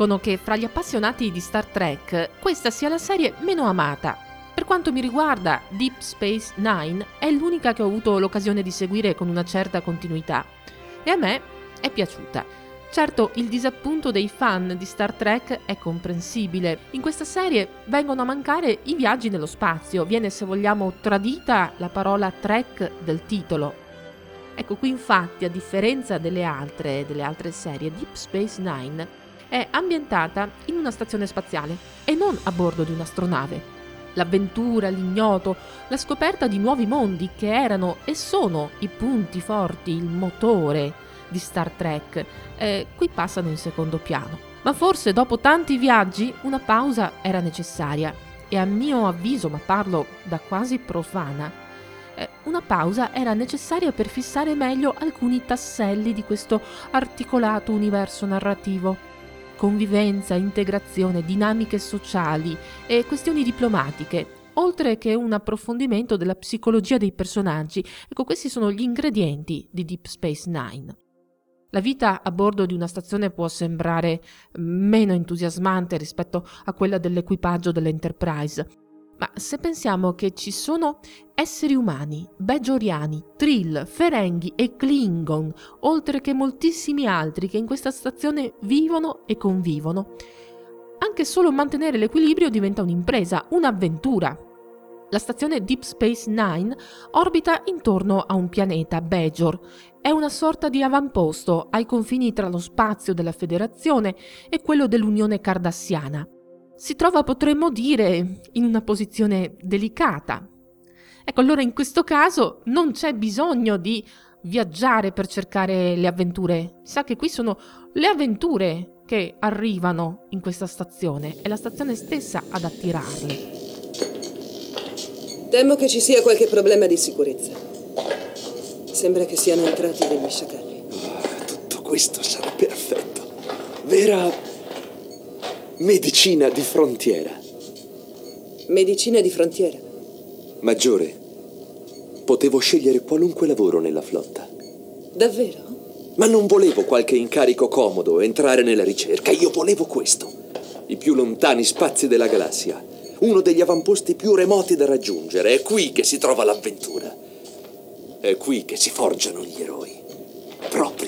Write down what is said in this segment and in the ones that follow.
Dicono che fra gli appassionati di Star Trek questa sia la serie meno amata. Per quanto mi riguarda, Deep Space Nine è l'unica che ho avuto l'occasione di seguire con una certa continuità e a me è piaciuta. Certo, il disappunto dei fan di Star Trek è comprensibile. In questa serie vengono a mancare i viaggi nello spazio, viene se vogliamo tradita la parola Trek del titolo. Ecco qui infatti, a differenza delle altre, delle altre serie, Deep Space Nine è ambientata in una stazione spaziale e non a bordo di un'astronave. L'avventura, l'ignoto, la scoperta di nuovi mondi che erano e sono i punti forti, il motore di Star Trek, eh, qui passano in secondo piano. Ma forse dopo tanti viaggi una pausa era necessaria e a mio avviso, ma parlo da quasi profana, eh, una pausa era necessaria per fissare meglio alcuni tasselli di questo articolato universo narrativo. Convivenza, integrazione, dinamiche sociali e questioni diplomatiche, oltre che un approfondimento della psicologia dei personaggi. Ecco, questi sono gli ingredienti di Deep Space Nine. La vita a bordo di una stazione può sembrare meno entusiasmante rispetto a quella dell'equipaggio dell'Enterprise, ma se pensiamo che ci sono esseri umani, Bejoriani, Trill, Ferenghi e Klingon, oltre che moltissimi altri che in questa stazione vivono e convivono, anche solo mantenere l'equilibrio diventa un'impresa, un'avventura. La stazione Deep Space Nine orbita intorno a un pianeta, Bejor. È una sorta di avamposto ai confini tra lo spazio della Federazione e quello dell'Unione Cardassiana. Si trova, potremmo dire, in una posizione delicata. Ecco, allora in questo caso non c'è bisogno di viaggiare per cercare le avventure. Sa che qui sono le avventure che arrivano in questa stazione, è la stazione stessa ad attirarle. Temo che ci sia qualche problema di sicurezza. Sembra che siano entrati degli sciacalli. Ah, tutto questo sarà perfetto. Vera medicina di frontiera. Medicina di frontiera. Maggiore, potevo scegliere qualunque lavoro nella flotta. Davvero? Ma non volevo qualche incarico comodo, entrare nella ricerca. Io volevo questo. I più lontani spazi della galassia uno degli avamposti più remoti da raggiungere. È qui che si trova l'avventura. È qui che si forgiano gli eroi. Proprio.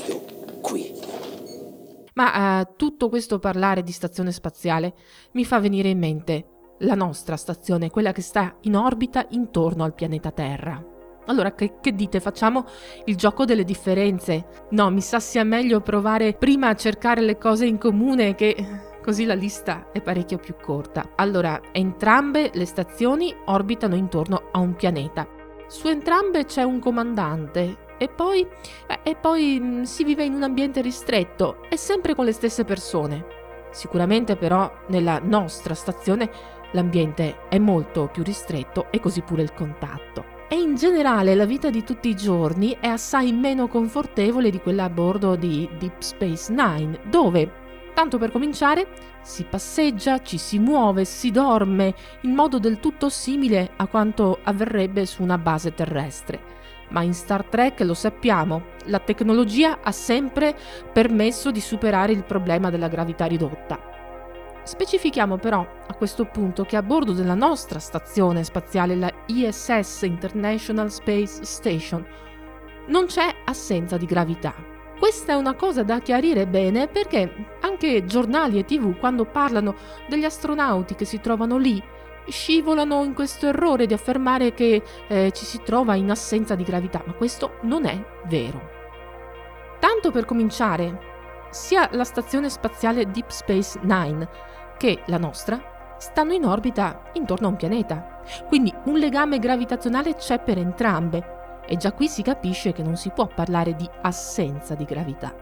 Ma uh, tutto questo parlare di stazione spaziale mi fa venire in mente la nostra stazione, quella che sta in orbita intorno al pianeta Terra. Allora, che, che, dite? Facciamo il gioco delle differenze? No, mi sa sia meglio provare prima a cercare le cose in comune che così la lista è parecchio più corta. Allora, entrambe le stazioni orbitano intorno a un pianeta. Su entrambe c'è un comandante e poi, eh, e poi mm, si vive in un ambiente ristretto e sempre con le stesse persone. Sicuramente però nella nostra stazione l'ambiente è molto più ristretto e così pure il contatto. E in generale la vita di tutti i giorni è assai meno confortevole di quella a bordo di Deep Space Nine, dove Tanto per cominciare, si passeggia, ci si muove, si dorme, in modo del tutto simile a quanto avverrebbe su una base terrestre. Ma in Star Trek lo sappiamo, la tecnologia ha sempre permesso di superare il problema della gravità ridotta. Specifichiamo però a questo punto che a bordo della nostra stazione spaziale, la ISS International Space Station, non c'è assenza di gravità. Questa è una cosa da chiarire bene perché anche giornali e tv quando parlano degli astronauti che si trovano lì scivolano in questo errore di affermare che eh, ci si trova in assenza di gravità, ma questo non è vero. Tanto per cominciare, sia la stazione spaziale Deep Space Nine che la nostra stanno in orbita intorno a un pianeta, quindi un legame gravitazionale c'è per entrambe e già qui si capisce che non si può parlare di assenza di gravità.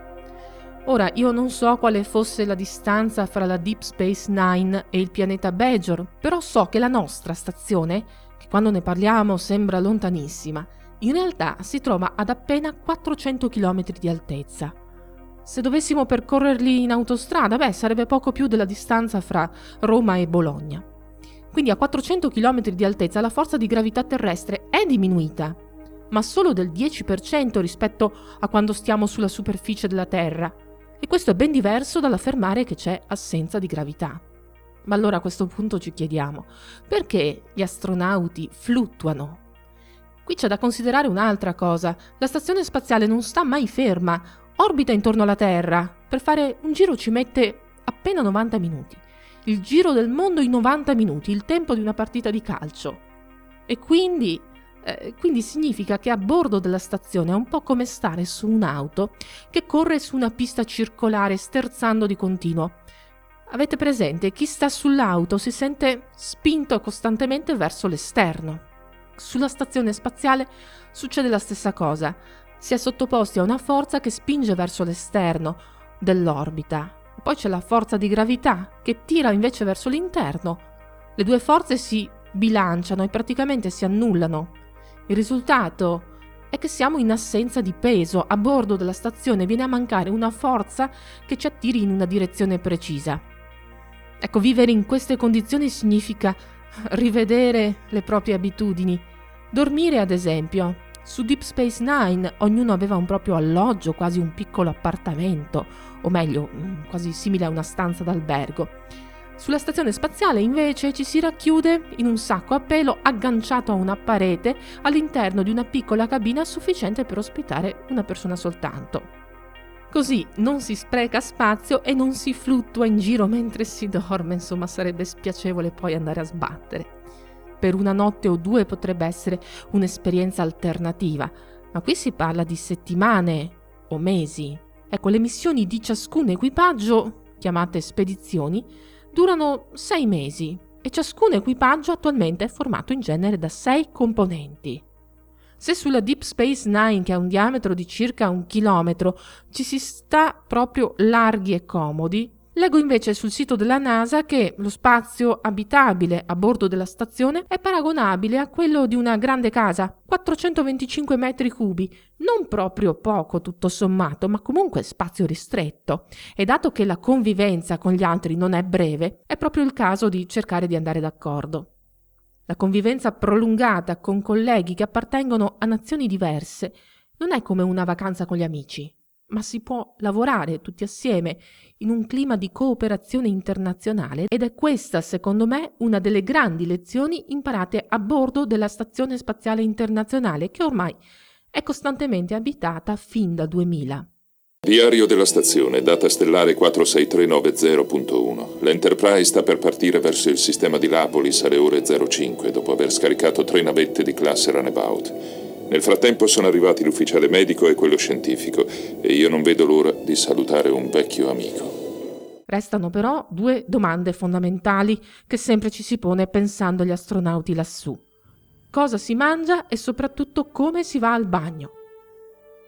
Ora, io non so quale fosse la distanza fra la Deep Space Nine e il pianeta Bajor, però so che la nostra stazione, che quando ne parliamo sembra lontanissima, in realtà si trova ad appena 400 km di altezza. Se dovessimo percorrerli in autostrada, beh, sarebbe poco più della distanza fra Roma e Bologna. Quindi a 400 km di altezza la forza di gravità terrestre è diminuita, ma solo del 10% rispetto a quando stiamo sulla superficie della Terra. E questo è ben diverso dall'affermare che c'è assenza di gravità. Ma allora a questo punto ci chiediamo, perché gli astronauti fluttuano? Qui c'è da considerare un'altra cosa. La stazione spaziale non sta mai ferma, orbita intorno alla Terra. Per fare un giro ci mette appena 90 minuti. Il giro del mondo in 90 minuti, il tempo di una partita di calcio. E quindi, eh, quindi significa che a bordo della stazione è un po' come stare su un'auto che corre su una pista circolare sterzando di continuo. Avete presente, chi sta sull'auto si sente spinto costantemente verso l'esterno. Sulla stazione spaziale succede la stessa cosa. Si è sottoposti a una forza che spinge verso l'esterno dell'orbita. Poi c'è la forza di gravità che tira invece verso l'interno. Le due forze si bilanciano e praticamente si annullano. Il risultato è che siamo in assenza di peso. A bordo della stazione viene a mancare una forza che ci attiri in una direzione precisa. Ecco, vivere in queste condizioni significa rivedere le proprie abitudini. Dormire, ad esempio. Su Deep Space Nine ognuno aveva un proprio alloggio, quasi un piccolo appartamento, o meglio, mm, quasi simile a una stanza d'albergo. Sulla stazione spaziale invece ci si racchiude in un sacco a pelo agganciato a una parete all'interno di una piccola cabina sufficiente per ospitare una persona soltanto. Così non si spreca spazio e non si fluttua in giro mentre si dorme, insomma sarebbe spiacevole poi andare a sbattere. Per una notte o due potrebbe essere un'esperienza alternativa, ma qui si parla di settimane o mesi. Ecco, le missioni di ciascun equipaggio, chiamate spedizioni, durano sei mesi e ciascun equipaggio attualmente è formato in genere da sei componenti. Se sulla Deep Space Nine, che ha un diametro di circa un chilometro, ci si sta proprio larghi e comodi, leggo invece sul sito della NASA che lo spazio abitabile a bordo della stazione è paragonabile a quello di una grande casa, 425 metri cubi, non proprio poco tutto sommato, ma comunque spazio ristretto. E dato che la convivenza con gli altri non è breve, è proprio il caso di cercare di andare d'accordo. La convivenza prolungata con colleghi che appartengono a nazioni diverse non è come una vacanza con gli amici, ma si può lavorare tutti assieme in un clima di cooperazione internazionale ed è questa, secondo me, una delle grandi lezioni imparate a bordo della Stazione Spaziale Internazionale che ormai è costantemente abitata fin da 2000. Diario della stazione, data stellare 46390.1. L'Enterprise sta per partire verso il sistema di Lapolis alle ore 05 dopo aver scaricato tre navette di classe Runabout. Nel frattempo sono arrivati l'ufficiale medico e quello scientifico e io non vedo l'ora di salutare un vecchio amico. Restano però due domande fondamentali che sempre ci si pone pensando agli astronauti lassù. Cosa si mangia e soprattutto come si va al bagno?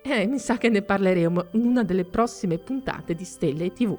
Eh, mi sa che ne parleremo in una delle prossime puntate di Stelle TV.